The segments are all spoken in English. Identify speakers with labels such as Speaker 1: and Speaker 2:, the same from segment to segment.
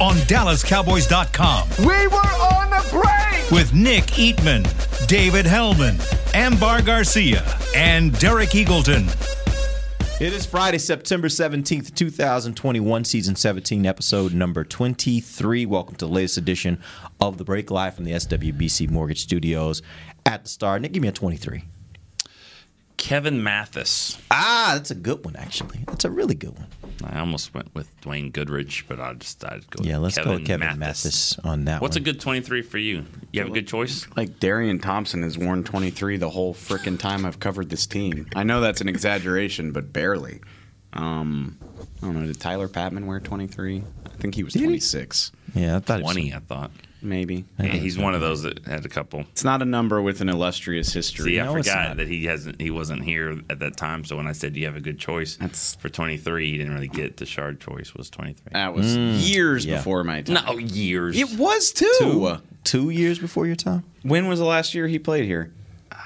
Speaker 1: on DallasCowboys.com
Speaker 2: We were on the break.
Speaker 1: with Nick Eatman, David Helman, Ambar Garcia, and Derek Eagleton.
Speaker 3: It is Friday, September 17th, 2021, season 17, episode number 23. Welcome to the latest edition of The Break Live from the SWBC Mortgage Studios at the Star. Nick, give me a 23.
Speaker 4: Kevin Mathis.
Speaker 3: Ah, that's a good one, actually. That's a really good one.
Speaker 4: I almost went with Dwayne Goodrich, but I decided to go with
Speaker 3: Yeah, let's
Speaker 4: Kevin
Speaker 3: go with Kevin Mathis, on that
Speaker 4: What's
Speaker 3: one.
Speaker 4: a good 23 for you? You have a good choice?
Speaker 5: Like Darian Thompson has worn 23 the whole freaking time I've covered this team. I know that's an exaggeration, but barely. Um, I don't know. Did Tyler Patmon wear 23? I think he was 26.
Speaker 3: Yeah, I thought it was
Speaker 4: 20, I thought.
Speaker 5: Maybe.
Speaker 4: Yeah, he's one of those that had a couple.
Speaker 5: It's not a number with an illustrious history.
Speaker 4: See, I
Speaker 3: No,
Speaker 4: forgot that he hasn't. He wasn't here at that time. So when I said you have a good choice
Speaker 5: That's-
Speaker 4: for 23, he didn't really get Tashard Choice was 23.
Speaker 5: That was hmm. years
Speaker 3: yeah.
Speaker 5: before my time.
Speaker 4: no years.
Speaker 5: It was too.
Speaker 3: two, two years before your time?
Speaker 5: When was the last year he played here?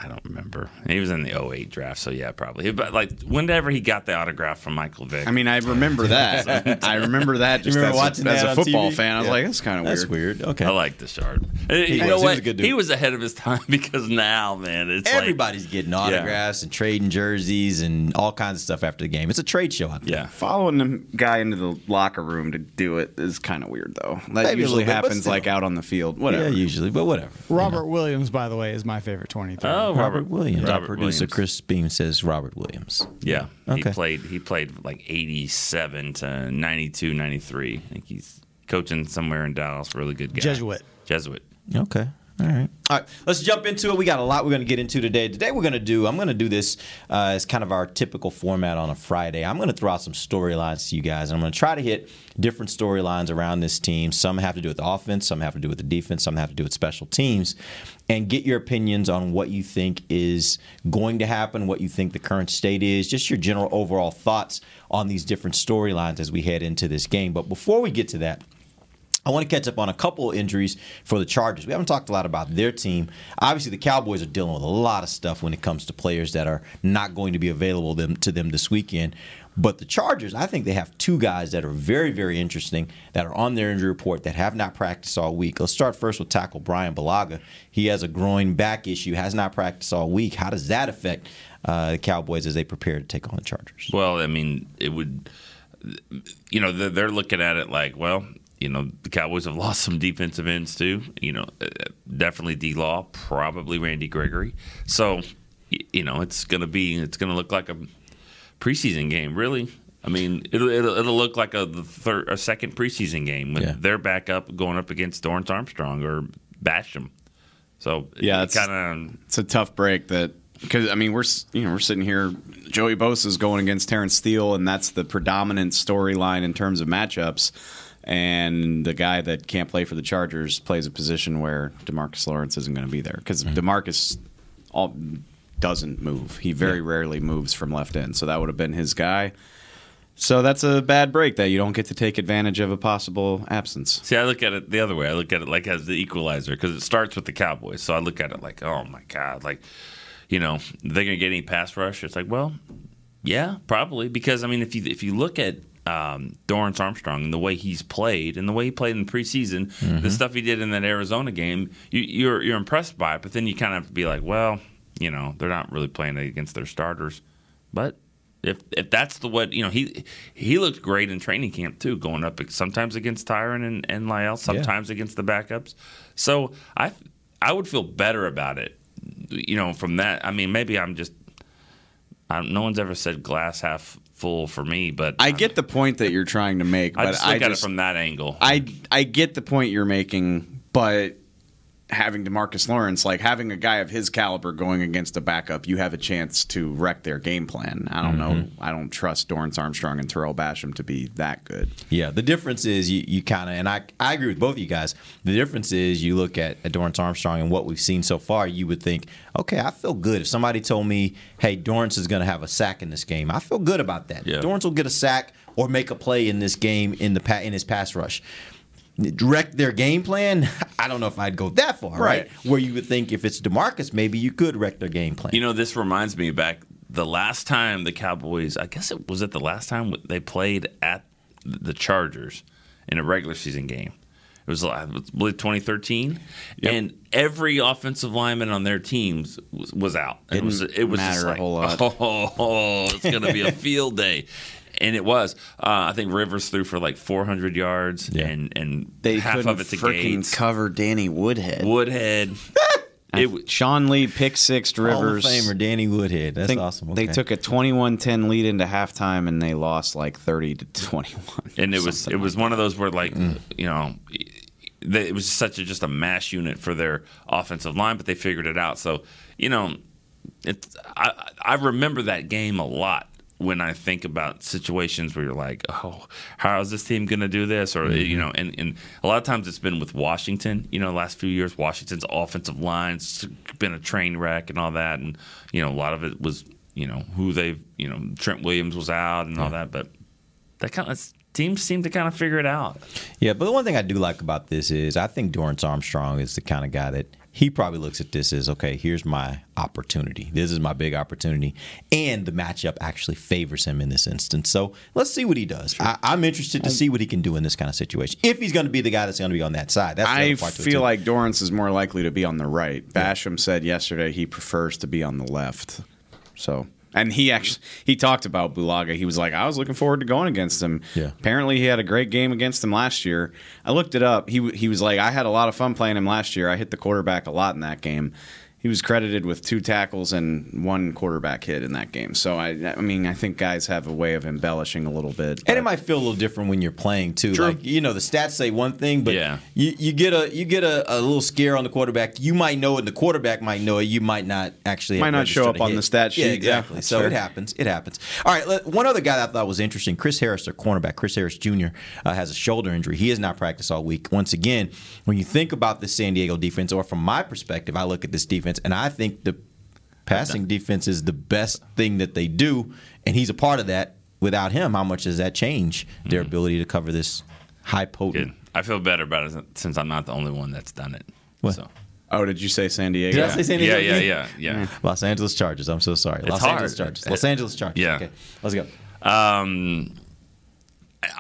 Speaker 4: I don't remember. He was in the 08 draft, so yeah, probably. But like whenever he got the autograph from Michael Vick.
Speaker 5: I mean, I remember that. I remember that just
Speaker 3: remember
Speaker 5: as,
Speaker 3: watching
Speaker 5: a, as a football
Speaker 3: TV?
Speaker 5: fan. I was
Speaker 3: Yeah.
Speaker 5: like, that's kind of weird.
Speaker 3: That's weird. Okay.
Speaker 4: I like Tashard. you
Speaker 3: was. He
Speaker 4: know
Speaker 3: was
Speaker 4: what?
Speaker 3: a good dude.
Speaker 4: He was ahead of his time because now, man, it's like-
Speaker 3: Everybody's getting autographs and trading jerseys and all kinds of stuff after the game. It's a trade show out there.
Speaker 4: yeah.
Speaker 5: Following the guy into the locker room to do it is kind of weird, though. That
Speaker 3: Maybe
Speaker 5: usually
Speaker 3: bit,
Speaker 5: happens like out on the field. Whatever.
Speaker 3: Yeah, usually, but whatever.
Speaker 6: Robert Williams, by the way, is my favorite 23.
Speaker 4: Oh,
Speaker 3: Robert, Williams. Our
Speaker 4: Robert
Speaker 3: producer
Speaker 4: Williams.
Speaker 3: Chris Beam says Robert Williams.
Speaker 4: Yeah.
Speaker 3: Okay.
Speaker 4: He played he played like 87 to 92, 93. I think he's coaching somewhere in Dallas. Really good guy.
Speaker 6: Jesuit.
Speaker 4: Jesuit.
Speaker 3: Okay. All right. All right. Let's jump into it. We got a lot we're going to get into today. Today we're going to do, I'm going to do this uh, as kind of our typical format on a Friday. I'm going to throw out some storylines to you guys. And I'm going to try to hit different storylines around this team. Some have to do with the offense, some have to do with the defense, some have to do with special teams. And get your opinions on what you think is going to happen, what you think the current state is, just your general overall thoughts on these different storylines as we head into this game. But before we get to that, I want to catch up on a couple of injuries for the Chargers. We haven't talked a lot about their team. Obviously, the Cowboys are dealing with a lot of stuff when it comes to players that are not going to be available them, to them this weekend. But the Chargers, I think they have two guys that are very, very interesting that are on their injury report that have not practiced all week. Let's start first with tackle Bryan Bulaga. He has a groin back issue, has not practiced all week. How does that affect uh, the Cowboys as they prepare to take on the Chargers?
Speaker 4: Well, I mean, it would, you know, they're, they're looking at it like, well, you know, the Cowboys have lost some defensive ends too. You know, uh, definitely D Law, probably Randy Gregory. So, you know, it's going to be, it's going to look like a preseason game, really. I mean, it'll, it'll, it'll look like a third, a second preseason game when
Speaker 3: Yeah.
Speaker 4: they're back up going up against Dorance Armstrong or Basham. So
Speaker 5: Yeah, it's-
Speaker 4: kind of
Speaker 5: It's a tough break that because I mean we're you know we're sitting here. Joey Bosa is going against Terence Steele, and that's the predominant storyline in terms of matchups. And the guy that can't play for the Chargers plays a position where Demarcus Lawrence isn't going to be there because mm-hmm. Demarcus all doesn't move. He very rarely moves from left end, so that would have been his guy. So that's a bad break that you don't get to take advantage of a possible absence.
Speaker 4: See, I look at it the other way. I look at it like as the equalizer because it starts with the Cowboys. So I look at it like, oh my god, like you know they're gonna get any pass rush. It's like, well, yeah, probably because I mean if you if you look at um, Dorance Armstrong and the way he's played and the way he played in the preseason, the stuff he did in that Arizona game, you, you're you're impressed by it. But then you kind of have to be like, well, you know, they're not really playing against their starters, but if if that's the what you know he he looked great in training camp too, going up sometimes against Tyron and, and La'el, sometimes against the backups. So I I would feel better about it, you know. From that, I mean, maybe I'm just I, no one's ever said glass half full for me, but
Speaker 5: I get the point that you're trying to make,
Speaker 4: I
Speaker 5: but
Speaker 4: just look
Speaker 5: I
Speaker 4: at
Speaker 5: just
Speaker 4: it from that angle.
Speaker 5: I I get the point you're making, but having Demarcus Lawrence, like having a guy of his caliber going against a backup, you have a chance to wreck their game plan. I don't know.
Speaker 3: Mm-hmm.
Speaker 5: I don't trust Dorance Armstrong and Tarell Basham to be that good.
Speaker 3: Yeah, the difference is you, you kind of, and I, I agree with both of you guys. The difference is you look at, at Dorance Armstrong and what we've seen so far, you would think, okay, I feel good. If somebody told me, hey, Dorance is going to have a sack in this game, I feel good about that.
Speaker 4: Yeah.
Speaker 3: Dorance will get a sack or make a play in this game in the pa- in his pass rush. Direct their game plan. I don't know if I'd go that far, right?
Speaker 5: Right.
Speaker 3: Where you would think if it's Demarcus, maybe you could wreck their game plan.
Speaker 4: You know, this reminds me back the last time the Cowboys, I guess it was it the last time they played at the Chargers in a regular season game. It was, uh, I believe, 2013, and every offensive lineman on their teams was, was out. It was it was just
Speaker 5: matter a
Speaker 4: like,
Speaker 5: whole lot.
Speaker 4: oh, it's going to be a field day. And it was. Uh, I think Rivers threw for like 400 yards,
Speaker 3: Yeah.
Speaker 4: and and
Speaker 5: They
Speaker 4: half
Speaker 5: couldn't
Speaker 4: of it to
Speaker 5: freaking
Speaker 4: Gates.
Speaker 5: cover Danny Woodhead.
Speaker 4: Woodhead. it, w-
Speaker 5: Sean Lee pick six
Speaker 3: Hall of
Speaker 5: Rivers.
Speaker 3: Famer Danny Woodhead. That's
Speaker 5: I think
Speaker 3: awesome.
Speaker 5: They took a 21-10 lead into halftime and they lost like 30 to 21.
Speaker 4: and it was
Speaker 5: Something
Speaker 4: it was
Speaker 5: like
Speaker 4: one of those where like
Speaker 3: Mm.
Speaker 4: you know they, it was such a just a mash unit for their offensive line, but they figured it out. So you know, it's I I remember that game a lot when I think about situations where you're like, oh, how is this team going to do this? Or
Speaker 3: Mm-hmm.
Speaker 4: you know, and, and a lot of times it's been with Washington. You know, the last few years, Washington's offensive line's been a train wreck and all that, and you know, a lot of it was you know who they've you know Trent Williams was out and all that, but that kind of teams seem to kind of figure it out.
Speaker 3: Yeah, but the one thing I do like about this is I think Dorance Armstrong is the kind of guy that he probably looks at this as okay, here's my opportunity. This is my big opportunity. And the matchup actually favors him in this instance. So let's see what he does. I, I'm interested to see what he can do in this kind of situation. If he's going to be the guy that's going to be on that side. That's the
Speaker 5: I feel like Dorance is more likely to be on the right. Basham said yesterday he prefers to be on the left. So, and he actually he talked about Bulaga. He was like, I was looking forward to going against him.
Speaker 3: Yeah.
Speaker 5: Apparently, he had a great game against him last year. I looked it up. He he was like, I had a lot of fun playing him last year. I hit the quarterback a lot in that game. He was credited with two tackles and one quarterback hit in that game. So I, I mean, I think guys have a way of embellishing a little bit.
Speaker 3: And it might feel a little different when you're playing too.
Speaker 5: True.
Speaker 3: Like you know, the stats say one thing, but
Speaker 4: Yeah.
Speaker 3: you, you get a you get a, a little scare on the quarterback. You might know it, and the quarterback might know it. You might not actually
Speaker 5: Might
Speaker 3: have
Speaker 5: not show up on the stat sheet.
Speaker 3: Yeah,
Speaker 5: Yeah,
Speaker 3: exactly.
Speaker 5: that's
Speaker 3: so
Speaker 5: fair.
Speaker 3: it happens. It happens. All right. Let, one other guy that I thought was interesting, Chris Harris, their cornerback. Chris Harris Jr. Uh, has a shoulder injury. He has not practiced all week. Once again, when you think about the San Diego defense, or from my perspective, I look at this defense and I think the passing defense is the best thing that they do, and he's a part of that. Without him, how much does that change their ability to cover this high potent?
Speaker 4: Good. I feel better about it since I'm not the only one that's done it.
Speaker 3: What?
Speaker 4: So.
Speaker 5: oh, did you say San Diego?
Speaker 3: Did I say San
Speaker 4: Yeah,
Speaker 3: Diego?
Speaker 4: yeah,
Speaker 3: again?
Speaker 4: yeah, yeah.
Speaker 3: Los Angeles Chargers. I'm so sorry. Los
Speaker 4: hard.
Speaker 3: Angeles Chargers. Los Angeles Chargers.
Speaker 4: yeah.
Speaker 3: Okay, let's go.
Speaker 4: Um,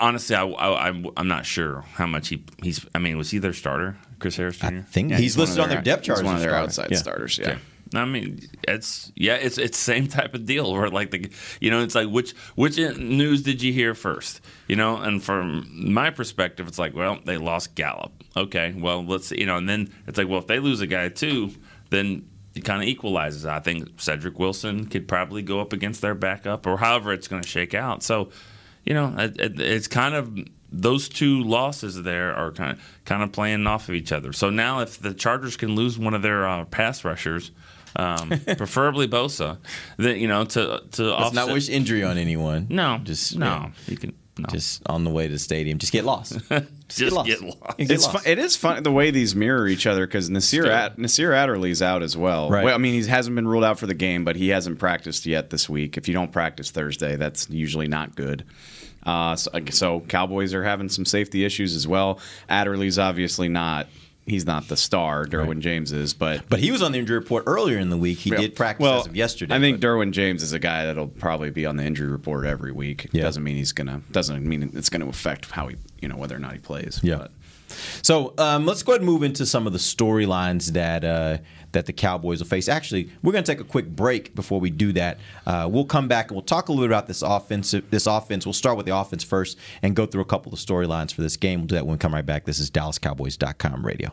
Speaker 4: honestly, I, I, I'm, I'm not sure how much he he's. I mean, was he their starter, Chris Harris Jr.?
Speaker 3: I think
Speaker 5: Yeah,
Speaker 3: he's,
Speaker 5: one of
Speaker 3: listed on their depth chart.
Speaker 5: One of their
Speaker 3: starter.
Speaker 5: outside
Speaker 3: Yeah.
Speaker 5: starters. Yeah.
Speaker 4: Okay. I mean, it's yeah, it's it's same type of deal where like the you know it's like which which news did you hear first? You know, and from my perspective, it's like well they lost Gallup. Okay, well let's you know, and then it's like well if they lose a guy too, then it kind of equalizes. I think Cedric Wilson could probably go up against their backup or however it's going to shake out. So, you know, it, it, it's kind of those two losses there are kind of kind of playing off of each other. So now if the Chargers can lose one of their uh, pass rushers. Um, preferably Bosa, then you know to to
Speaker 3: Let's
Speaker 4: offset.
Speaker 3: not wish injury on anyone.
Speaker 4: no,
Speaker 3: just
Speaker 4: no,
Speaker 3: yeah,
Speaker 4: you can no.
Speaker 3: just on the way to the stadium. Just get lost. Just,
Speaker 4: Just
Speaker 3: lost.
Speaker 4: get lost.
Speaker 3: Get
Speaker 5: It's
Speaker 3: lost.
Speaker 5: fun, it is fun the way these mirror each other because Nasir
Speaker 4: Still.
Speaker 5: Ad, Nasir Adderley's out as well.
Speaker 3: Right.
Speaker 5: Well, I mean, he hasn't been ruled out for the game, but he hasn't practiced yet this week. If you don't practice Thursday, that's usually not good. Uh, so, so Cowboys are having some safety issues as well. Adderley's obviously not. He's not the star. Derwin James is, but
Speaker 3: But he was on the injury report earlier in the week. He did practice
Speaker 5: well,
Speaker 3: as of yesterday.
Speaker 5: I think
Speaker 3: but-
Speaker 5: Derwin James is a guy that'll probably be on the injury report every week.
Speaker 3: Yeah.
Speaker 5: Doesn't mean he's gonna. Doesn't mean it's going to affect how he, you know, whether or not he plays.
Speaker 3: Yeah.
Speaker 5: But.
Speaker 3: So um, let's go ahead and move into some of the storylines that uh, that the Cowboys will face. Actually, we're going to take a quick break before we do that. Uh, we'll come back and we'll talk a little bit about this offense. This offense. We'll start with the offense first and go through a couple of storylines for this game. We'll do that when we come right back. This is DallasCowboys.com radio.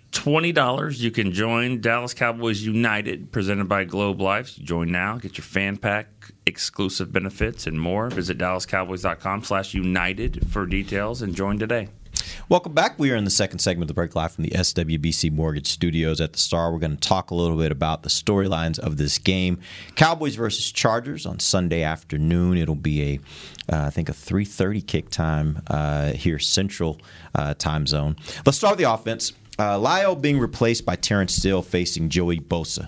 Speaker 4: $20, you can join Dallas Cowboys United, presented by Globe Life. Join now, get your fan pack, exclusive benefits, and more. Visit dallascowboys.com slash united for details and join today.
Speaker 3: Welcome back. We are in the second segment of the break live from the SWBC Mortgage Studios at the Star. We're going to talk a little bit about the storylines of this game. Cowboys versus Chargers on Sunday afternoon. It'll be a, uh, I think, a 3:30 kick time uh, here Central uh, time zone. Let's start with the offense. Uh, La'el being replaced by Terence Steele facing Joey Bosa.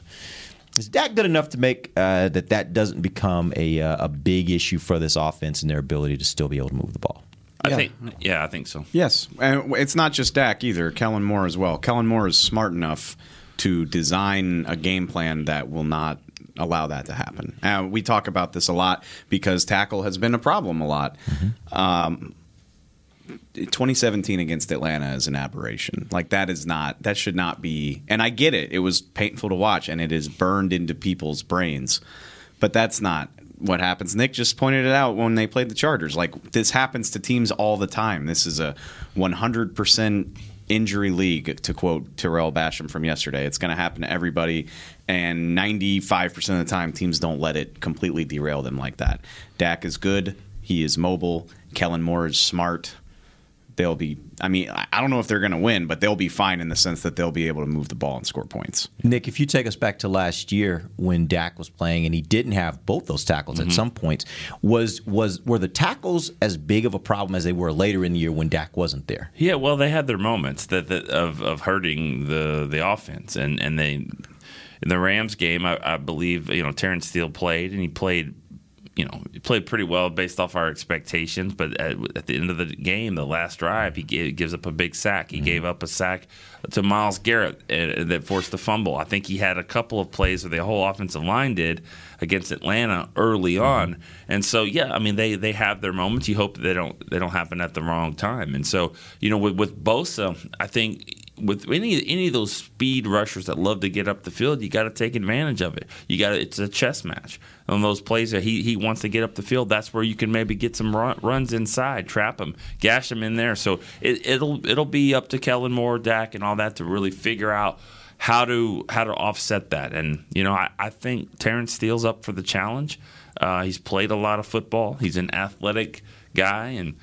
Speaker 3: Is Dak good enough to make uh, that that doesn't become a, uh, a big issue for this offense and their ability to still be able to move the ball?
Speaker 4: I
Speaker 5: Yeah.
Speaker 4: think, yeah, I think so.
Speaker 5: Yes, and it's not just Dak either. Kellen Moore as well. Kellen Moore is smart enough to design a game plan that will not allow that to happen. Uh, we talk about this a lot because tackle has been a problem a lot. Um, 2017 against Atlanta is an aberration. Like that is not that should not be. And I get it. It was painful to watch, and it is burned into people's brains. But that's not what happens. Nick just pointed it out when they played the Chargers. Like this happens to teams all the time. This is a 100% injury league, to quote Tarell Basham from yesterday. It's going to happen to everybody, and 95% of the time, teams don't let it completely derail them like that. Dak is good. He is mobile. Kellen Moore is smart. They'll be. I mean, I I don't know if they're going to win, but they'll be fine in the sense that they'll be able to move the ball and score points.
Speaker 3: Nick, if you take us back to last year when Dak was playing and he didn't have both those tackles
Speaker 4: Mm-hmm.
Speaker 3: at some points, was was were the tackles as big of a problem as they were later in the year when Dak wasn't there?
Speaker 4: Yeah, well, they had their moments that, that of of hurting the the offense, and and they in the Rams game, I, I believe you know Terence Steele played, and he played. You know, played pretty well based off our expectations, but at, at the end of the game, the last drive, he gave, gives up a big sack. He mm-hmm. gave up a sack to Myles Garrett uh, that forced the fumble. I think he had a couple of plays where the whole offensive line did against Atlanta early mm-hmm. on, and so yeah, I mean they they have their moments. You hope they don't they don't happen at the wrong time, and so you know with with Bosa, I think with any any of those speed rushers that love to get up the field, you got to take advantage of it. You got it's a chess match on those plays that he he wants to get up the field. That's where you can maybe get some run, runs inside, trap him, gash him in there. So it, it'll it'll be up to Kellen Moore, Dak, and all that to really figure out how to how to offset that. And you know, I, I think Terence Steele's up for the challenge. Uh, he's played a lot of football. He's an athletic guy, and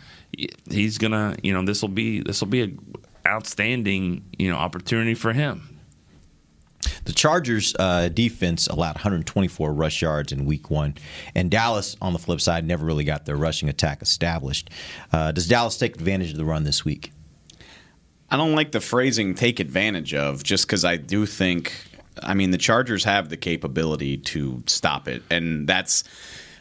Speaker 4: he's gonna you know this will be this will be a outstanding you know opportunity for him.
Speaker 3: The Chargers uh, defense allowed 124 rush yards in Week One, and Dallas, on the flip side, never really got their rushing attack established. Uh, does Dallas take advantage of the run this week?
Speaker 5: I don't like the phrasing "take advantage of" just because I do think. I mean, the Chargers have the capability to stop it, and that's.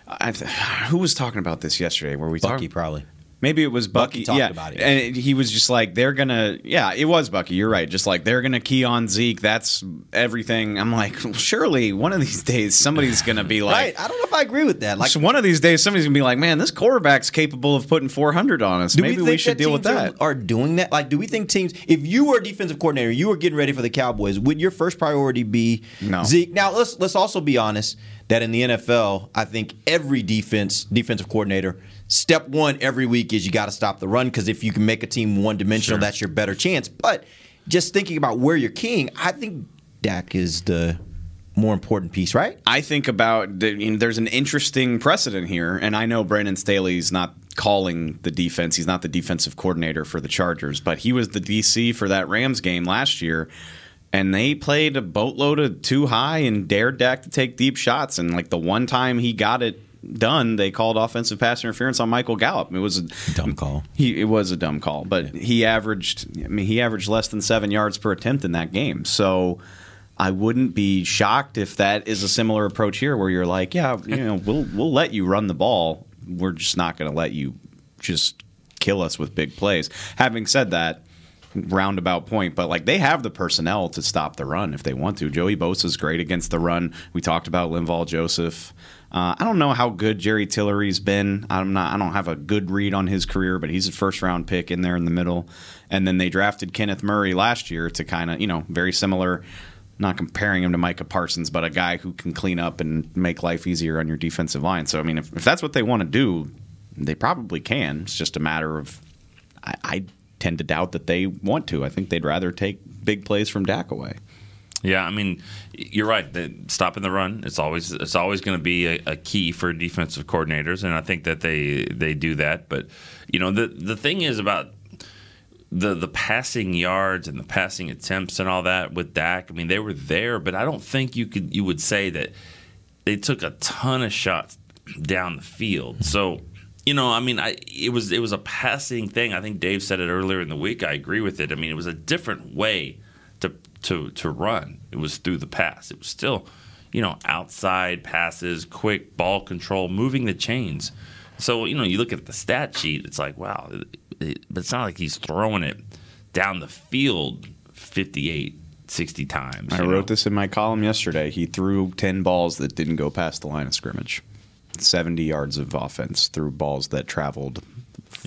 Speaker 5: I, who was talking about this yesterday? Were we
Speaker 3: Bucky
Speaker 5: talking?
Speaker 3: probably.
Speaker 5: Maybe it was Bucky.
Speaker 3: Bucky talked
Speaker 5: yeah,
Speaker 3: about it.
Speaker 5: and he was just like, "They're gonna." Yeah, it was Bucky. You're right. Just like they're gonna key on Zeke. That's everything. I'm like, well, surely one of these days somebody's gonna be like,
Speaker 3: right. I don't know if I agree with that. Like,
Speaker 5: so one of these days somebody's gonna be like, "Man, this quarterback's capable of putting 400 on us. Maybe
Speaker 3: we,
Speaker 5: we, should deal with that."
Speaker 3: Are, are doing that? Like, do we think teams? If you were a defensive coordinator, you were getting ready for the Cowboys. Would your first priority be
Speaker 5: No.
Speaker 3: Zeke? Now let's let's also be honest that in the NFL, I think every defense defensive coordinator. Step one every week is you got to stop the run because if you can make a team one dimensional,
Speaker 4: Sure.
Speaker 3: that's your better chance. But just thinking about where you're keying, I think Dak is the more important piece, right?
Speaker 5: I think about the, you know, there's an interesting precedent here, and I know Brandon Staley's not calling the defense. He's not the defensive coordinator for the Chargers, but he was the DC for that Rams game last year. And they played a boatload of two high and dared Dak to take deep shots. And like the one time he got it done, they called offensive pass interference on Michael Gallup. It was a
Speaker 3: Dumb call.
Speaker 5: He it was a dumb call, but he averaged. I mean, he averaged less than seven yards per attempt in that game. So I wouldn't be shocked if that is a similar approach here, where you're like, yeah, you know, we'll we'll let you run the ball. We're just not going to let you just kill us with big plays. Having said that. Roundabout point, but like they have the personnel to stop the run if they want to. Joey Bosa is great against the run. We talked about Linval Joseph. Uh, I don't know how good Jerry Tillery's been. I'm not. I don't have a good read on his career, but he's a first round pick in there in the middle. And then they drafted Kenneth Murray last year to kind of you know very similar. Not comparing him to Micah Parsons, but a guy who can clean up and make life easier on your defensive line. So I mean, if, if that's what they want to do, they probably can. It's just a matter of I, I tend to doubt that they want to. I think they'd rather take big plays from Dak away.
Speaker 4: Yeah, I mean, you're right. That stopping the run it's always it's always going to be a, a key for defensive coordinators, and I think that they they do that. But you know, the the thing is about the the passing yards and the passing attempts and all that with Dak. I mean, they were there, but I don't think you could you would say that they took a ton of shots down the field. So you know, I mean, I it was it was a passing thing. I think Dave said it earlier in the week. I agree with it. I mean, it was a different way to to to run. It was through the pass. It was still, you know, outside passes, quick ball control, moving the chains. So you know, you look at the stat sheet. It's like, wow, it, it, but it's not like he's throwing it down the field 58, 60 times.
Speaker 5: I wrote
Speaker 4: know?
Speaker 5: this in my column yesterday. He threw 10 balls that didn't go past the line of scrimmage. 70 yards of offense through balls that traveled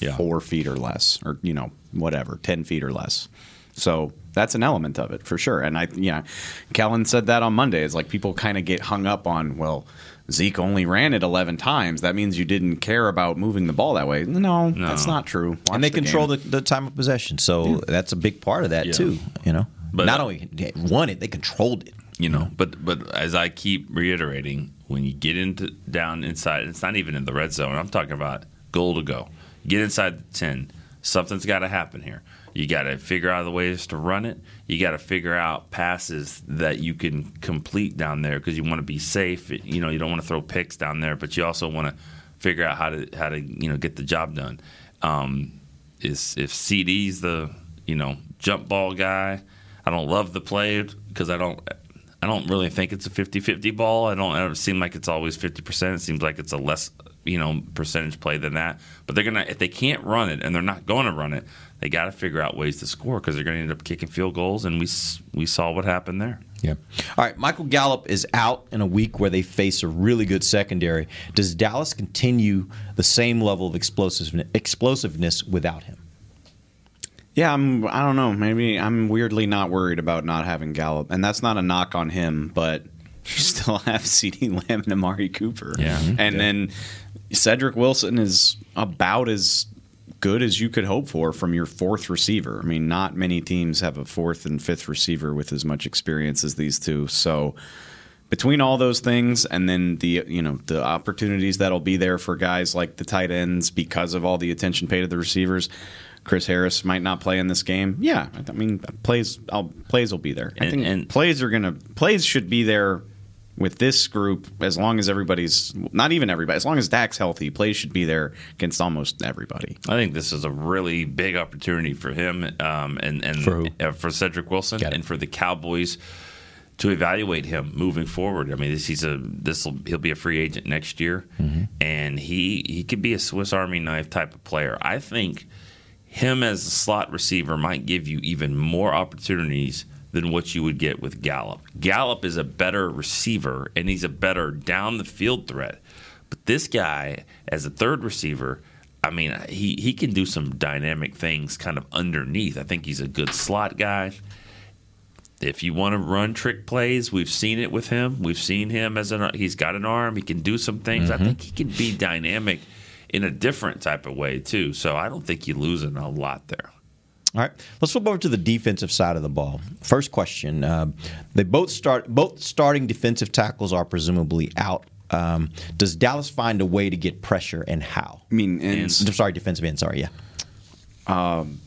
Speaker 4: Yeah.
Speaker 5: four feet or less, or, you know, whatever, 10 feet or less. So that's an element of it for sure. And I, you know, Kellen said that on Monday. It's like people kind of get hung up on, well, Zeke only ran it 11 times. That means you didn't care about moving the ball that way. No, that's not true. Watch
Speaker 3: and they
Speaker 5: the
Speaker 3: control the, the time of possession, so that's a big part of that
Speaker 4: Yeah.
Speaker 3: too. You know,
Speaker 4: But-
Speaker 3: not only they won it, they controlled it.
Speaker 4: you know but but as i keep reiterating when you get into down inside it's not even in the red zone i'm talking about goal to go. Get inside the 10 something's got to happen here. You got to figure out the ways to run it. You got to figure out passes that you can complete down there because you want to be safe. You know you don't want to throw picks down there but you also want to figure out how to how to you know get the job done. Um, is if CeeDee's the you know jump ball guy i don't love the play because i don't I don't really think it's a 50-50 ball. I don't, don't seem like it's always 50%. It seems like it's a less, you know, percentage play than that. But they're to if they can't run it and they're not going to run it, they got to figure out ways to score because they're going to end up kicking field goals and we we saw what happened there.
Speaker 3: Yeah. All right. Michael Gallup is out in a week where they face a really good secondary. Does Dallas continue the same level of explosiveness without him?
Speaker 5: Yeah, I'm. I don't know. Maybe I'm weirdly not worried about not having Gallup, and that's not a knock on him. But you still have CeeDee Lamb and Amari Cooper.
Speaker 4: Yeah.
Speaker 5: and then Cedric Wilson is about as good as you could hope for from your fourth receiver. I mean, not many teams have a fourth and fifth receiver with as much experience as these two. So between all those things and then the you know the opportunities that'll be there for guys like the tight ends because of all the attention paid to the receivers Chris Harris might not play in this game. Yeah, I mean plays. I'll, plays will be there. I think
Speaker 4: and-
Speaker 5: plays are gonna plays should be there with this group as long as everybody's not even everybody as long as Dak's healthy. Plays should be there against almost everybody.
Speaker 4: I think this is a really big opportunity for him um, and and
Speaker 5: For who?
Speaker 4: Uh, for Cedric Wilson and for the Cowboys to evaluate him moving forward. I mean, this, he's a this will he'll be a free agent next year, and he he could be a Swiss Army knife type of player. I think him as a slot receiver might give you even more opportunities than what you would get with Gallup. Gallup is a better receiver and he's a better down the field threat. But this guy, as a third receiver, I mean, he, he can do some dynamic things kind of underneath. I think he's a good slot guy. If you want to run trick plays, we've seen it with him. We've seen him as an he's got an arm. He can do some things. I mm-hmm. think he can be dynamic in a different type of way too. So I don't think you're losing a lot there.
Speaker 3: All right, let's flip over to the defensive side of the ball. First question: uh, They both start. Both starting defensive tackles are presumably out. Um, does Dallas find a way to get pressure, and how?
Speaker 5: I mean, ends.
Speaker 3: I'm sorry, defensive end. Sorry, yeah.
Speaker 5: Um,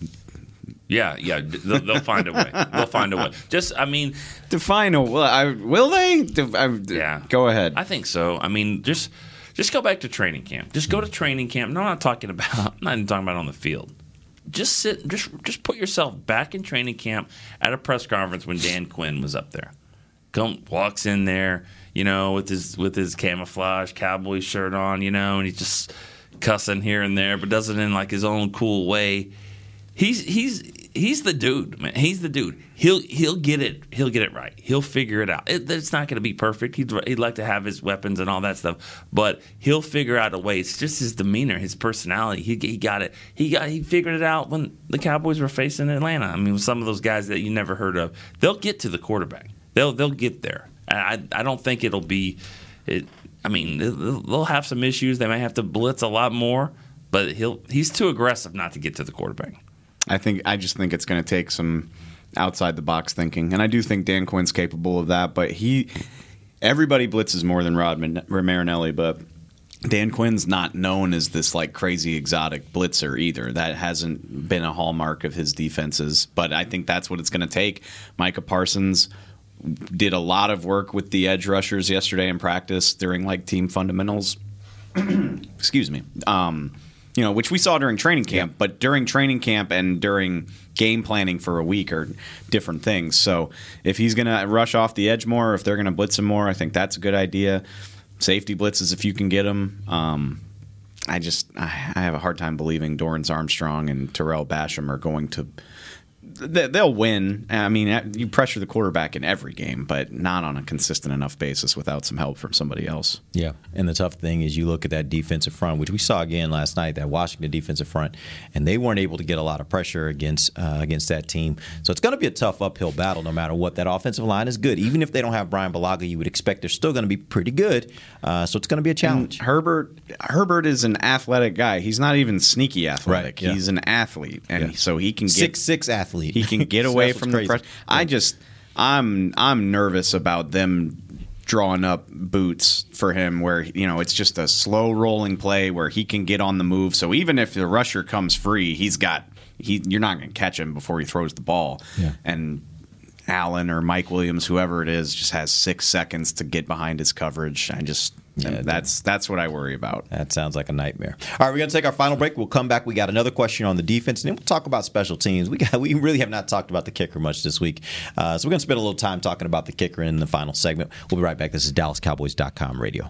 Speaker 4: Yeah, yeah, they'll, they'll find a way. They'll find a way. Just, I mean,
Speaker 5: define a will. I, will they? Def- I,
Speaker 4: yeah,
Speaker 5: go ahead.
Speaker 4: I think so. I mean, just just go back to training camp. Just go to training camp. No, I'm not talking about. I'm not even talking about on the field. Just sit. Just just put yourself back in training camp at a press conference when Dan Quinn was up there. Come walks in there, you know, with his with his camouflage cowboy shirt on, you know, and he's just cussing here and there, but does it in like his own cool way. He's he's he's the dude, man. He's the dude. He'll he'll get it. He'll get it right. He'll figure it out. It, it's not going to be perfect. He'd he'd like to have his weapons and all that stuff, but he'll figure out a way. It's just his demeanor, his personality. He he got it. He got he figured it out when the Cowboys were facing Atlanta. I mean, some of those guys that you never heard of, they'll get to the quarterback. They'll they'll get there. I I don't think it'll be. It, I mean, they'll have some issues. They may have to blitz a lot more, but he'll he's too aggressive not to get to the quarterback.
Speaker 5: I think I just think it's going to take some outside the box thinking, and I do think Dan Quinn's capable of that. But he, everybody blitzes more than Rod Man- Marinelli, but Dan Quinn's not known as this like crazy exotic blitzer either. That hasn't been a hallmark of his defenses. But I think that's what it's going to take. Micah Parsons did a lot of work with the edge rushers yesterday in practice during like team fundamentals. Excuse me. Um, you know, which we saw during training camp, but during training camp and during game planning for a week are different things. So if he's going to rush off the edge more, if they're going to blitz him more, I think that's a good idea. Safety blitzes if you can get them. Um, I just I I have a hard time believing Dorance Armstrong and Tarell Basham are going to. They- They'll win. I mean, you pressure the quarterback in every game, but not on a consistent enough basis without some help from somebody else.
Speaker 3: Yeah, and the tough thing is you look at that defensive front, which we saw again last night, that Washington defensive front, and they weren't able to get a lot of pressure against uh, against that team. So it's going to be a tough uphill battle, no matter what. That offensive line is good, even if they don't have Bryan Bulaga. You would expect they're still going to be pretty good. Uh, so it's going to be a challenge.
Speaker 5: And Herbert Herbert is an athletic guy. He's not even sneaky athletic.
Speaker 3: Right, yeah.
Speaker 5: He's an athlete, and
Speaker 3: Yeah.
Speaker 5: so he can get
Speaker 3: Six six athlete.
Speaker 5: He can get away from the
Speaker 3: crazy.
Speaker 5: pressure. I just I'm I'm nervous about them drawing up boots for him where you know it's just a slow rolling play where he can get on the move. So even if the rusher comes free, he's got he you're not going to catch him before he throws the ball.
Speaker 3: Yeah.
Speaker 5: And Allen or Mike Williams, whoever it is, just has six seconds to get behind his coverage. I just that's that's what I worry about.
Speaker 3: That sounds like a nightmare. All right, we're going to take our final break. We'll come back. We got another question on the defense, and then we'll talk about special teams. We got we really have not talked about the kicker much this week, uh, so we're going to spend a little time talking about the kicker in the final segment. We'll be right back. This is DallasCowboys.com radio.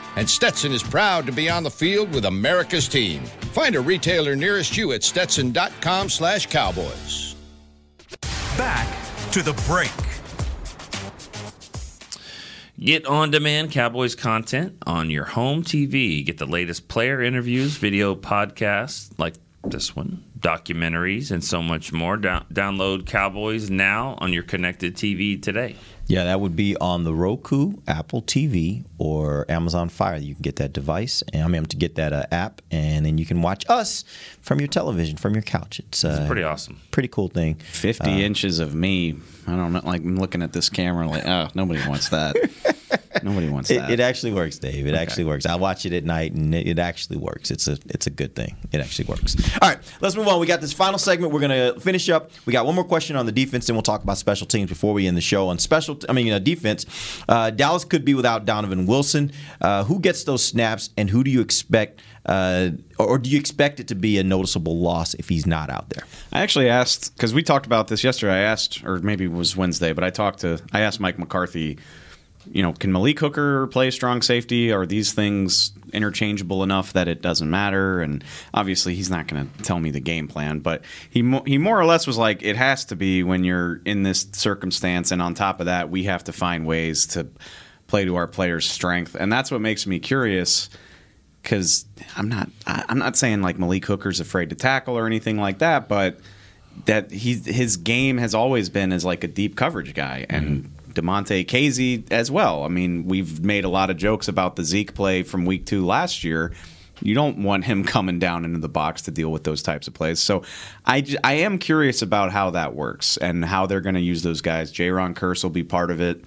Speaker 7: and Stetson is proud to be on the field with America's team. Find a retailer nearest you at stetson.com slash cowboys.
Speaker 1: Back to the break.
Speaker 4: Get on demand Cowboys content on your home TV. Get the latest player interviews, video podcasts like this one, documentaries, and so much more. Down- download Cowboys now on your connected TV today.
Speaker 3: Yeah, that would be on the Roku, Apple TV, or Amazon Fire. You can get that device, and I mean to get that uh, app, and then you can watch us from your television, from your couch. It's, uh,
Speaker 4: It's pretty awesome.
Speaker 3: pretty cool thing.
Speaker 5: 50
Speaker 3: Uh,
Speaker 5: inches of me. I don't know. Like, I'm looking at this camera, like, oh, nobody wants that. nobody wants
Speaker 3: It,
Speaker 5: that.
Speaker 3: it actually works, Dave. It
Speaker 5: Okay.
Speaker 3: actually works. I watch it at night, and it, it actually works. It's a it's a good thing. It actually works. All right, let's move on. We got this final segment. We're gonna finish up. We got one more question on the defense, and we'll talk about special teams before we end the show. On special, I mean uh, defense, uh, Dallas could be without Donovan Wilson. Uh, who gets those snaps, and who do you expect? Uh, or, or do you expect it to be a noticeable loss if he's not out there?
Speaker 5: I actually asked because we talked about this yesterday. I asked, or maybe it was Wednesday, but I talked to. I asked Mike McCarthy. You know, can Malik Hooker play strong safety? Are these things interchangeable enough that it doesn't matter? And obviously, he's not going to tell me the game plan, but he mo- he more or less was like, it has to be when you're in this circumstance, and on top of that, we have to find ways to play to our players' strength, and that's what makes me curious because I'm not I'm not saying like Malik Hooker's afraid to tackle or anything like that, but that he's his game has always been as like a deep coverage guy and mm-hmm. Damontae Kazee as well. I mean, we've made a lot of jokes about the Zeke play from week two last year. You don't want him coming down into the box to deal with those types of plays. So I, I am curious about how that works and how they're going to use those guys. Jayron Kearse will be part of it.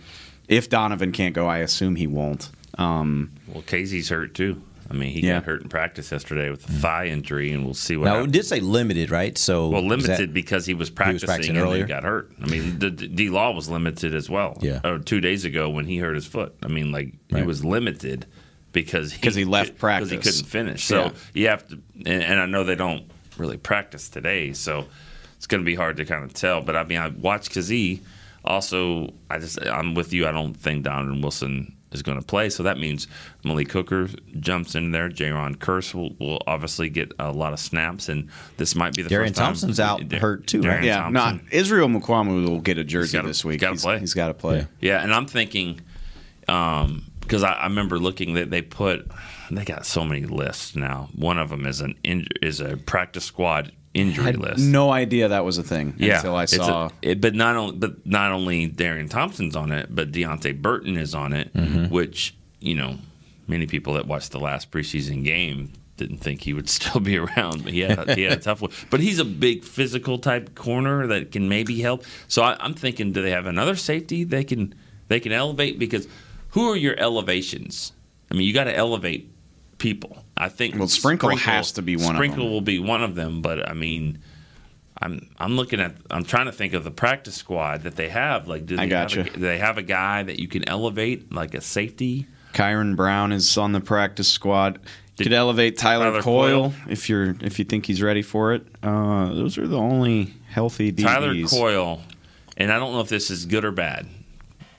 Speaker 5: If Donovan can't go, I assume he won't. Um,
Speaker 4: Well, Kazee's hurt too. I mean, he
Speaker 5: Yeah.
Speaker 4: got hurt in practice yesterday with a mm-hmm. thigh injury, and we'll see what
Speaker 3: Now, it did say limited, right? So
Speaker 4: Well, limited
Speaker 3: that-
Speaker 4: because he was
Speaker 3: was
Speaker 4: practicing,
Speaker 3: practicing
Speaker 4: and
Speaker 3: earlier?
Speaker 4: then got hurt. I mean, the D Law was limited as well.
Speaker 3: Yeah.
Speaker 4: Or two days ago when he hurt his foot. I mean, like he was limited because he,
Speaker 5: 'Cause he left
Speaker 4: because he couldn't finish. So
Speaker 5: Yeah.
Speaker 4: you have to, and, and I know they don't really practice today, so it's going to be hard to kind of tell. But I mean, I watched Kazee. Also, I just I'm with you. I don't think Donovan Wilson is going to play. So that means Malik Hooker jumps in there. Jayron Kearse will, will obviously get a lot of snaps, and this might be the
Speaker 3: Darian
Speaker 4: first time.
Speaker 3: Thompson's out
Speaker 4: Dar-
Speaker 3: hurt too,
Speaker 4: Darian
Speaker 3: right?
Speaker 5: yeah,
Speaker 4: Thompson.
Speaker 5: not Israel Mukwamu will get a jersey
Speaker 4: gotta-
Speaker 5: this week.
Speaker 4: gotta
Speaker 5: he's,
Speaker 4: play.
Speaker 5: He's got to play.
Speaker 4: Yeah, and I'm thinking um, because I, I remember looking that they put they got so many lists now. One of them is an is a practice squad injury
Speaker 5: Had
Speaker 4: list.
Speaker 5: no idea that was a thing
Speaker 4: yeah,
Speaker 5: until I
Speaker 4: it's a-
Speaker 5: saw.
Speaker 4: it, but not only but not only Darian Thompson's on it, but Deante Burton is on it,
Speaker 5: Mm-hmm.
Speaker 4: which you know many people that watched the last preseason game didn't think he would still be around. But he had he had a tough one. But he's a big physical type corner that can maybe help. So I, I'm thinking, do they have another safety they can they can elevate? Because who are your elevations? I mean, you got to elevate people. I think
Speaker 5: Well, Sprinkle has to be one of
Speaker 4: Sprinkle will be one of them, but I mean. I'm I'm looking at I'm trying to think of the practice squad that they have. Like, do they
Speaker 5: I gotcha.
Speaker 4: have a, do they have a guy that you can elevate, like a safety?
Speaker 5: Kyron Brown is on the practice squad. Could elevate Tyler,
Speaker 4: Tyler
Speaker 5: Coyle,
Speaker 4: Coyle?
Speaker 5: if you're if you think he's ready for it. Uh, those are the only healthy DBs.
Speaker 4: Tyler Coyle, and I don't know if this is good or bad,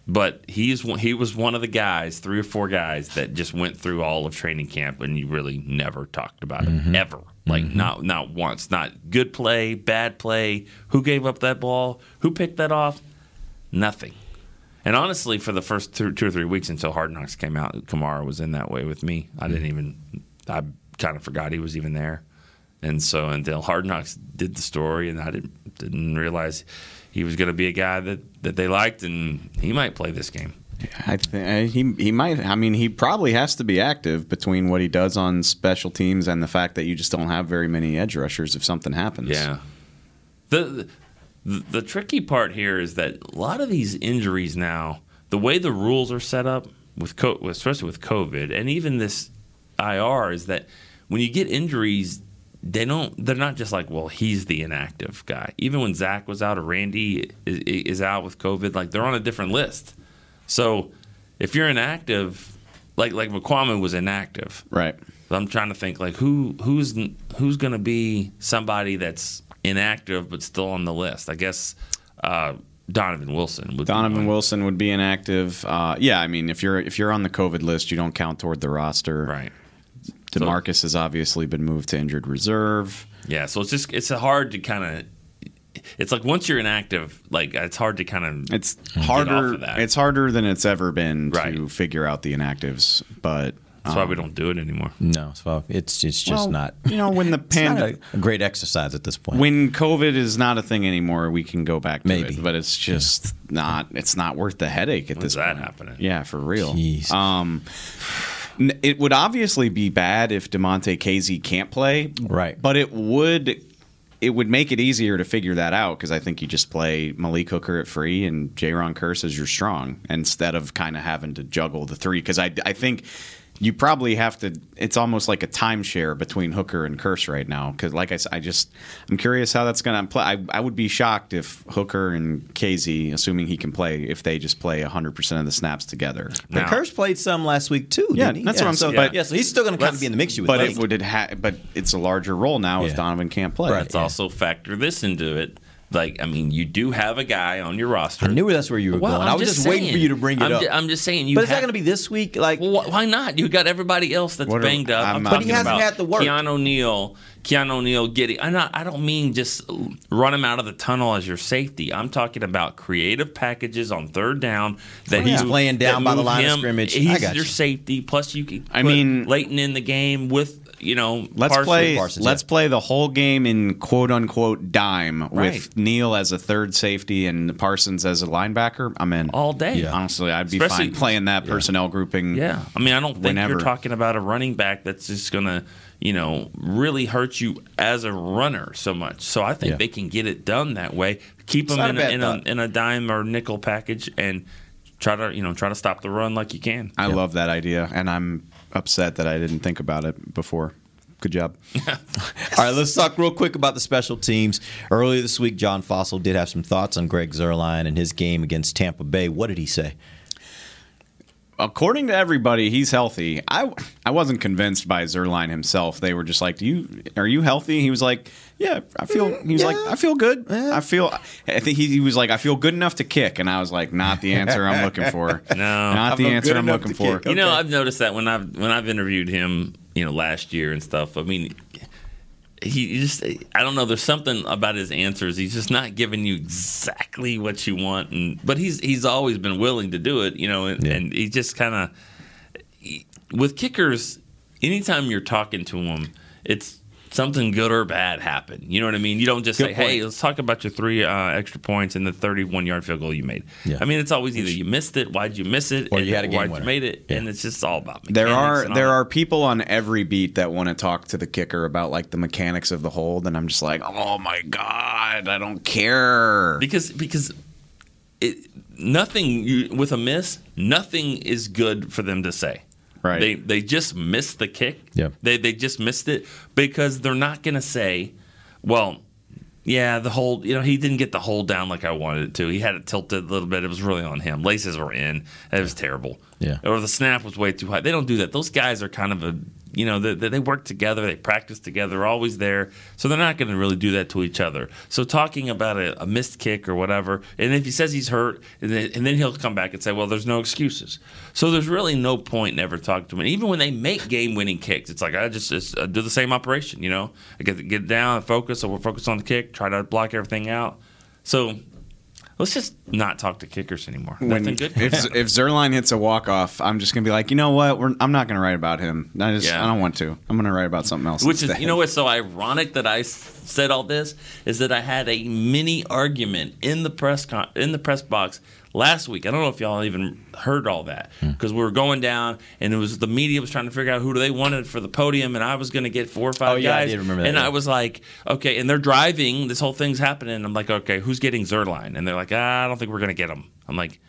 Speaker 4: but he's he was one of the guys, three or four guys that just went through all of training camp, and you really never talked about it mm-hmm. ever. Like mm-hmm. not not once, not good play, bad play. Who gave up that ball? Who picked that off? Nothing. And honestly, for the first two, two or three weeks until Hard Knocks came out, Kamara was in that way with me. I didn't mm-hmm. even, I kind of forgot he was even there. And so until Hard Knocks did the story, and I didn't didn't realize he was going to be a guy that, that they liked, and he might play this game.
Speaker 5: I think uh, he he might. I mean, he probably has to be active between what he does on special teams and the fact that you just don't have very many edge rushers if something happens.
Speaker 4: Yeah. The, the the tricky part here is that a lot of these injuries now, the way the rules are set up with co- especially with COVID and even this IR is that when you get injuries, they don't. They're not just like, well, he's the inactive guy. Even when Zach was out or Randy is, is out with COVID, like they're on a different list. So if you're inactive, like like Mukwamu was inactive,
Speaker 5: right?
Speaker 4: so I'm trying to think like who who's who's going to be somebody that's inactive but still on the list. I guess uh, Donovan Wilson would.
Speaker 5: Donovan Wilson would be inactive. Uh, yeah, I mean, if you're if you're on the COVID list, you don't count toward the roster.
Speaker 4: Right.
Speaker 5: Demarcus has obviously been moved to injured reserve.
Speaker 4: Yeah, so it's just it's hard to kind of. It's like once you're inactive, like it's hard to kind of.
Speaker 5: It's
Speaker 4: get
Speaker 5: harder.
Speaker 4: off of that.
Speaker 5: It's harder than it's ever been to figure out the inactives, but
Speaker 4: That's why we
Speaker 5: um,
Speaker 4: don't do it anymore.
Speaker 3: No, so it's it's just
Speaker 5: Well,
Speaker 3: not.
Speaker 5: you know, when the
Speaker 3: it's not
Speaker 5: pand-
Speaker 3: a, a great exercise at this point.
Speaker 5: When COVID is not a thing anymore, we can go back to
Speaker 3: Maybe.
Speaker 5: it, but it's just not. It's not worth the headache at
Speaker 4: When's
Speaker 5: this
Speaker 4: that
Speaker 5: point.
Speaker 4: happening?
Speaker 5: Yeah, for real. Um, n- it would obviously be bad if Damontae Kazee can't play,
Speaker 3: right?
Speaker 5: But it would. It would make it easier to figure that out because I think you just play Malik Hooker at free and Jayron Kearse as your strong instead of kind of having to juggle the three. Because I, I think you probably have to. It's almost like a timeshare between Hooker and Kearse right now. Because like I said, I just I'm curious how that's going to play. I, I would be shocked if Hooker and Kazee, assuming he can play, if they just play 100 percent of the snaps together.
Speaker 3: But Kearse played some last week too.
Speaker 5: Yeah,
Speaker 3: didn't he?
Speaker 5: that's what I'm
Speaker 3: so,
Speaker 5: saying. But-
Speaker 3: yeah, so he's still going to kind of be in the mix. You would
Speaker 5: but
Speaker 3: think.
Speaker 5: it would it ha- but it's a larger role now if Donovan can't play.
Speaker 4: Let's also factor this into it. Like, I mean, you do have a guy on your roster.
Speaker 3: I knew that's where you were
Speaker 4: Well,
Speaker 3: going.
Speaker 4: I'm
Speaker 3: I was just, waiting for you to bring it
Speaker 4: I'm
Speaker 3: up.
Speaker 4: ju- I'm just saying. You
Speaker 3: but is that
Speaker 4: have-
Speaker 3: going to be this week? Like,
Speaker 4: well, wh- why not? You got everybody else that's
Speaker 5: are-
Speaker 4: banged up.
Speaker 5: I'm
Speaker 4: I'm
Speaker 3: But he hasn't
Speaker 4: about
Speaker 3: had the work.
Speaker 4: Keanu Neal, Keanu Neal, Giddy. I'm not. I don't mean just run him out of the tunnel as your safety. I'm talking about creative packages on third down that
Speaker 3: He's
Speaker 4: move-
Speaker 3: laying down by the
Speaker 4: move
Speaker 3: line of
Speaker 4: him.
Speaker 3: scrimmage. I got
Speaker 4: your
Speaker 3: you.
Speaker 4: safety. Plus, you can.
Speaker 5: I mean-
Speaker 4: Leighton in the game with you know.
Speaker 5: Let's play.
Speaker 3: Parsons,
Speaker 5: let's play the whole game in quote unquote dime
Speaker 4: Right.
Speaker 5: with Neal as a third safety and Parsons as a linebacker. I'm in
Speaker 4: all day.
Speaker 3: Yeah.
Speaker 5: Honestly, I'd be
Speaker 4: Especially-
Speaker 5: fine playing that personnel grouping.
Speaker 4: Yeah, I mean, I don't think
Speaker 5: Whenever.
Speaker 4: you're talking about a running back that's just gonna, you know, really hurt you as a runner so much. So I think
Speaker 3: Yeah.
Speaker 4: they can get it done that way. Keep them in
Speaker 3: a
Speaker 4: a, in, a, in a dime or nickel package and try to, you know, try to stop the run like you can.
Speaker 5: I love that idea, and I'm upset that I didn't think about it before. Good job.
Speaker 3: All right, let's talk real quick about the special teams. Earlier this week, John Fassel did have some thoughts on Greg Zuerlein and his game against Tampa Bay. What did he say?
Speaker 5: According to everybody, he's healthy. I I wasn't convinced by Zuerlein himself. They were just like, "Do you are you healthy?" He was like, "Yeah, I feel." He was like, "I feel good. I feel." I think he, he was like, "I feel good enough to kick," and I was like, "Not the answer I'm looking for.
Speaker 4: No,
Speaker 5: Not the answer I'm looking for."
Speaker 4: You know, I've noticed that when I've when I've interviewed him, you know, last year and stuff. I mean, he just I don't know. There's something about his answers. He's just not giving you exactly what you want, and but he's he's always been willing to do it. You know, and, and he just kind of with kickers. Anytime you're talking to him, it's something good or bad happen. You know what I mean? You don't just
Speaker 3: Good
Speaker 4: say, "Hey, let's talk about your three uh, extra points and the 31 yard field goal you made."
Speaker 3: Yeah.
Speaker 4: I mean, it's always either you missed it, why'd you miss it,
Speaker 3: Or you had a game
Speaker 4: why'd
Speaker 3: winner.
Speaker 4: you made it, and it's just all about
Speaker 5: There are there are people on every beat that want to talk to the kicker about like the mechanics of the hold, and I'm just like, oh my god, I don't care.
Speaker 4: because because it, nothing you, with a miss, nothing is good for them to say.
Speaker 5: Right.
Speaker 4: They they just missed the kick.
Speaker 3: Yep.
Speaker 4: They they just missed it because they're not going to say, well, yeah, the hold. You know, he didn't get the hold down like I wanted it to. He had it tilted a little bit. It was really on him. Laces were in. It was terrible.
Speaker 3: Yeah.
Speaker 4: Or the snap was way too high. They don't do that. Those guys are kind of a you know they, they work together. They practice together. Always there. So they're not going to really do that to each other. So talking about a, a missed kick or whatever, and if he says he's hurt, and then, and then he'll come back and say, well, there's no excuses. So there's really no point in ever talking to him. And even when they make game-winning kicks, it's like I just, just uh, do the same operation. You know, I get get down, focus, so we're focused on the kick, try to block everything out. So let's just not talk to kickers anymore.
Speaker 5: When-
Speaker 4: Nothing good.
Speaker 5: if if Zuerlein hits a walk off, I'm just gonna be like, you know what? We're, I'm not gonna write about him. I just
Speaker 4: Yeah.
Speaker 5: I don't want to. I'm gonna write about something else.
Speaker 4: Which is, you know what's so ironic that I said all this is that I had a mini argument in the press con- in the press box last week. I don't know if y'all even heard all that
Speaker 3: Hmm.
Speaker 4: because we were going down and it was the media was trying to figure out who they wanted for the podium, and I was going to get four or five
Speaker 3: Oh, yeah, I
Speaker 4: guys.
Speaker 3: did remember that,
Speaker 4: and
Speaker 3: yeah.
Speaker 4: I was like, okay, and they're driving. This whole thing's happening. I'm like, okay, who's getting Zuerlein? And they're like, ah, I don't think we're going to get him. I'm like.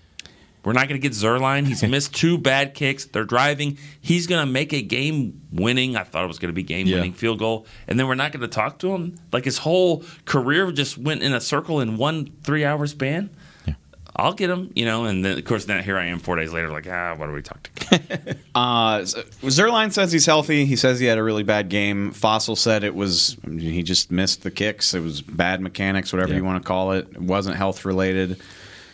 Speaker 4: We're not going to get Zuerlein. He's missed two bad kicks. They're driving. He's going to make a game winning. I thought it was going to be game winning field goal. And then we're not going to talk to him. Like his whole career just went in a circle in one three hour span. I'll get him, you know. And then, of course, then here I am four days later, like, ah, what do we talk to?
Speaker 5: Uh, Z- Zuerlein says he's healthy. He says he had a really bad game. Fassel said it was I mean, he just missed the kicks. It was bad mechanics, whatever you want to call it. It wasn't health related.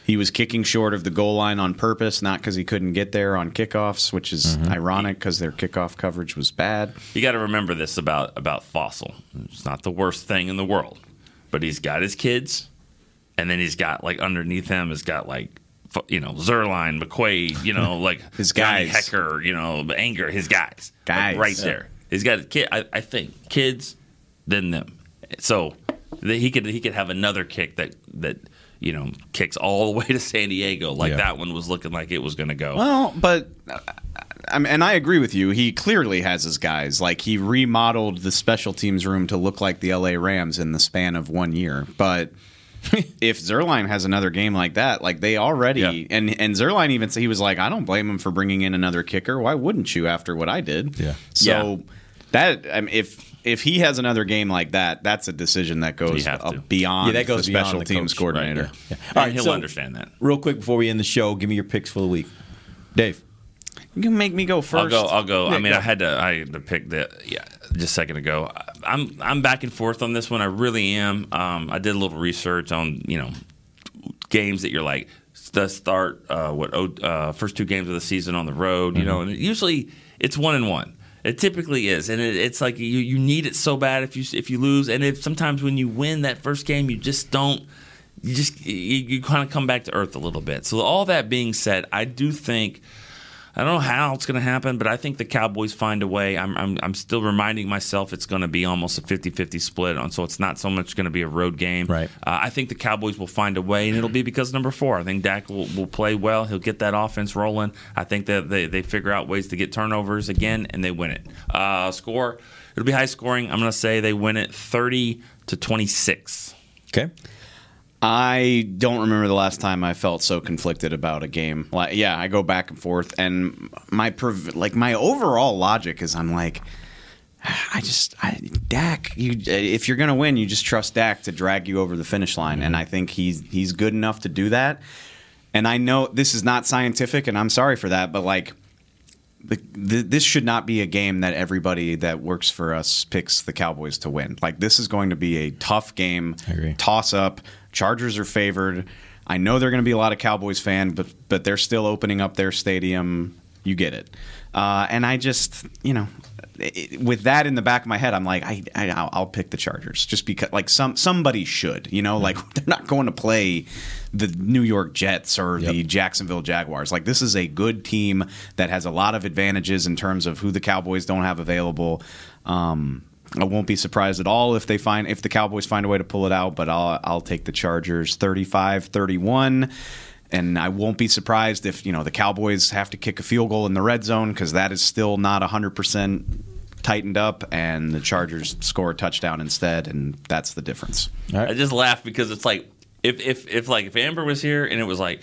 Speaker 5: He was kicking short of the goal line on purpose, not because he couldn't get there on kickoffs, which is ironic because their kickoff coverage was bad.
Speaker 4: You got to remember this about about Fassel. It's not the worst thing in the world, but he's got his kids, and then he's got like underneath him has got like you know Zuerlein, McQuaide, you know like
Speaker 5: His
Speaker 4: Johnny
Speaker 5: guys.
Speaker 4: Hekker, you know Anger, his guys, Like,
Speaker 5: Guys.
Speaker 4: right
Speaker 5: Yeah.
Speaker 4: there. He's got kid. I, I think kids, then them. So that he could he could have another kick that that you know kicks all the way to San Diego like
Speaker 5: Yeah.
Speaker 4: that one was looking like it was going to go.
Speaker 5: Well, but uh, I mean, and I agree with you. He clearly has his guys. Like he remodeled the special teams room to look like the LA Rams in the span of one year. But if Zuerlein has another game like that, like they already and and Zuerlein even said he was like, I don't blame him for bringing in another kicker. Why wouldn't you after what I did? Yeah. So that I mean, if if he has another game like that, that's a decision that goes
Speaker 3: have
Speaker 5: uh, beyond
Speaker 3: Yeah, that goes
Speaker 5: the
Speaker 3: beyond
Speaker 5: special
Speaker 3: the
Speaker 5: teams
Speaker 3: coach, right,
Speaker 5: coordinator.
Speaker 3: yeah.
Speaker 4: All right, he'll understand that.
Speaker 3: Real quick before we end the show, give me your picks for the week, Dave.
Speaker 5: You can make me go first.
Speaker 4: I'll go. I'll go. I mean,
Speaker 5: go.
Speaker 4: I had to. I had to pick the. Yeah, just a second ago. I'm I'm back and forth on this one. I really am. Um, I did a little research on you know games that you're like the start uh, what oh, uh, first two games of the season on the road. You know, and usually it's one and one. It typically is, and it, it's like you, you need it so bad if you if you lose, and if sometimes when you win that first game, you just don't you just you, you kind of come back to earth a little bit. So all that being said, I do think I don't know how it's going to happen, but I think the Cowboys find a way. I'm I'm, I'm still reminding myself it's going to be almost a 50-50 split on, so it's not so much going to be a road game. Right. Uh, I think the Cowboys will find a way, and it'll be because number four. I think Dak will, will play well. He'll get that offense rolling. I think that they, they figure out ways to get turnovers again, and they win it. Uh, score. It'll be high scoring. I'm going to say they win it 30 to 26.
Speaker 3: Okay.
Speaker 5: I don't remember the last time I felt so conflicted about a game. Like, yeah, I go back and forth, and my prov- like my overall logic is I'm like, I just I, Dak. You if you're gonna win, you just trust Dak to drag you over the finish line, and I think he's he's good enough to do that. And I know this is not scientific, and I'm sorry for that, but like. The, the, this should not be a game that everybody that works for us picks the Cowboys to win. Like this is going to be a tough game, toss up. Chargers are favored. I know they're going to be a lot of Cowboys fan, but but they're still opening up their stadium. You get it. Uh, and I just, you know, it- with that in the back of my head, I'm like, I, I I'll I'll pick the Chargers just because, like, some somebody should, you know, like they're not going to play the New York Jets or the Jacksonville Jaguars. Like, this is a good team that has a lot of advantages in terms of who the Cowboys don't have available. Um, I won't be surprised at all if they find if the Cowboys find a way to pull it out, but I'll I'll take the Chargers 35-31 and I won't be surprised if, you know, the Cowboys have to kick a field goal in the red zone cuz that is still not 100% tightened up and the Chargers score a touchdown instead and that's the difference.
Speaker 4: I just laugh because it's like if if if like if Amber was here and it was like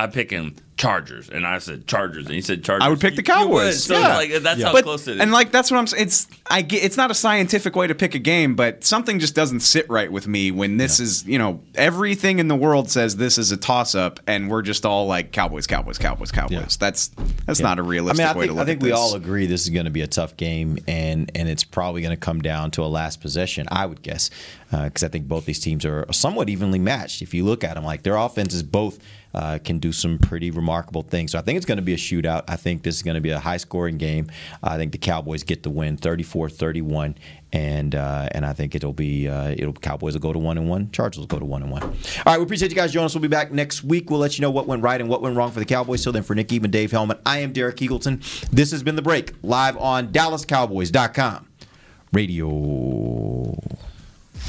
Speaker 4: I'm picking Chargers and I said Chargers and he said Chargers.
Speaker 5: I would pick the
Speaker 4: you- you.
Speaker 5: Cowboys.
Speaker 4: So
Speaker 5: yeah.
Speaker 4: like that's how
Speaker 5: But-
Speaker 4: close it is.
Speaker 5: And like that's what I'm saying. It's I get, it's not a scientific way to pick a game, but something just doesn't sit right with me when this is you know everything in the world says this is a toss up, and we're just all like Cowboys, Cowboys, Cowboys, Cowboys. That's that's
Speaker 3: Yeah.
Speaker 5: not a realistic
Speaker 3: I mean, I
Speaker 5: way
Speaker 3: think,
Speaker 5: to look
Speaker 3: I think
Speaker 5: at
Speaker 3: we
Speaker 5: this.
Speaker 3: all agree this is going to be a tough game, and and it's probably going to come down to a last possession. I would guess uh, because I think both these teams are somewhat evenly matched. If you look at them, like their offenses both uh, can do some pretty remarkable things. So I think it's going to be a shootout. I think this is going to be a high scoring game. I think the Cowboys get the win 34 31 and uh, and I think it'll be uh, it'll Cowboys will go to one and one, Chargers will go to one and one. All right, we appreciate you guys joining us. We'll be back next week. We'll let you know what went right and what went wrong for the Cowboys. So then, for Nick Eatman, Dave Helman, I am Derek Eagleton. This has been the break live on DallasCowboys.com radio.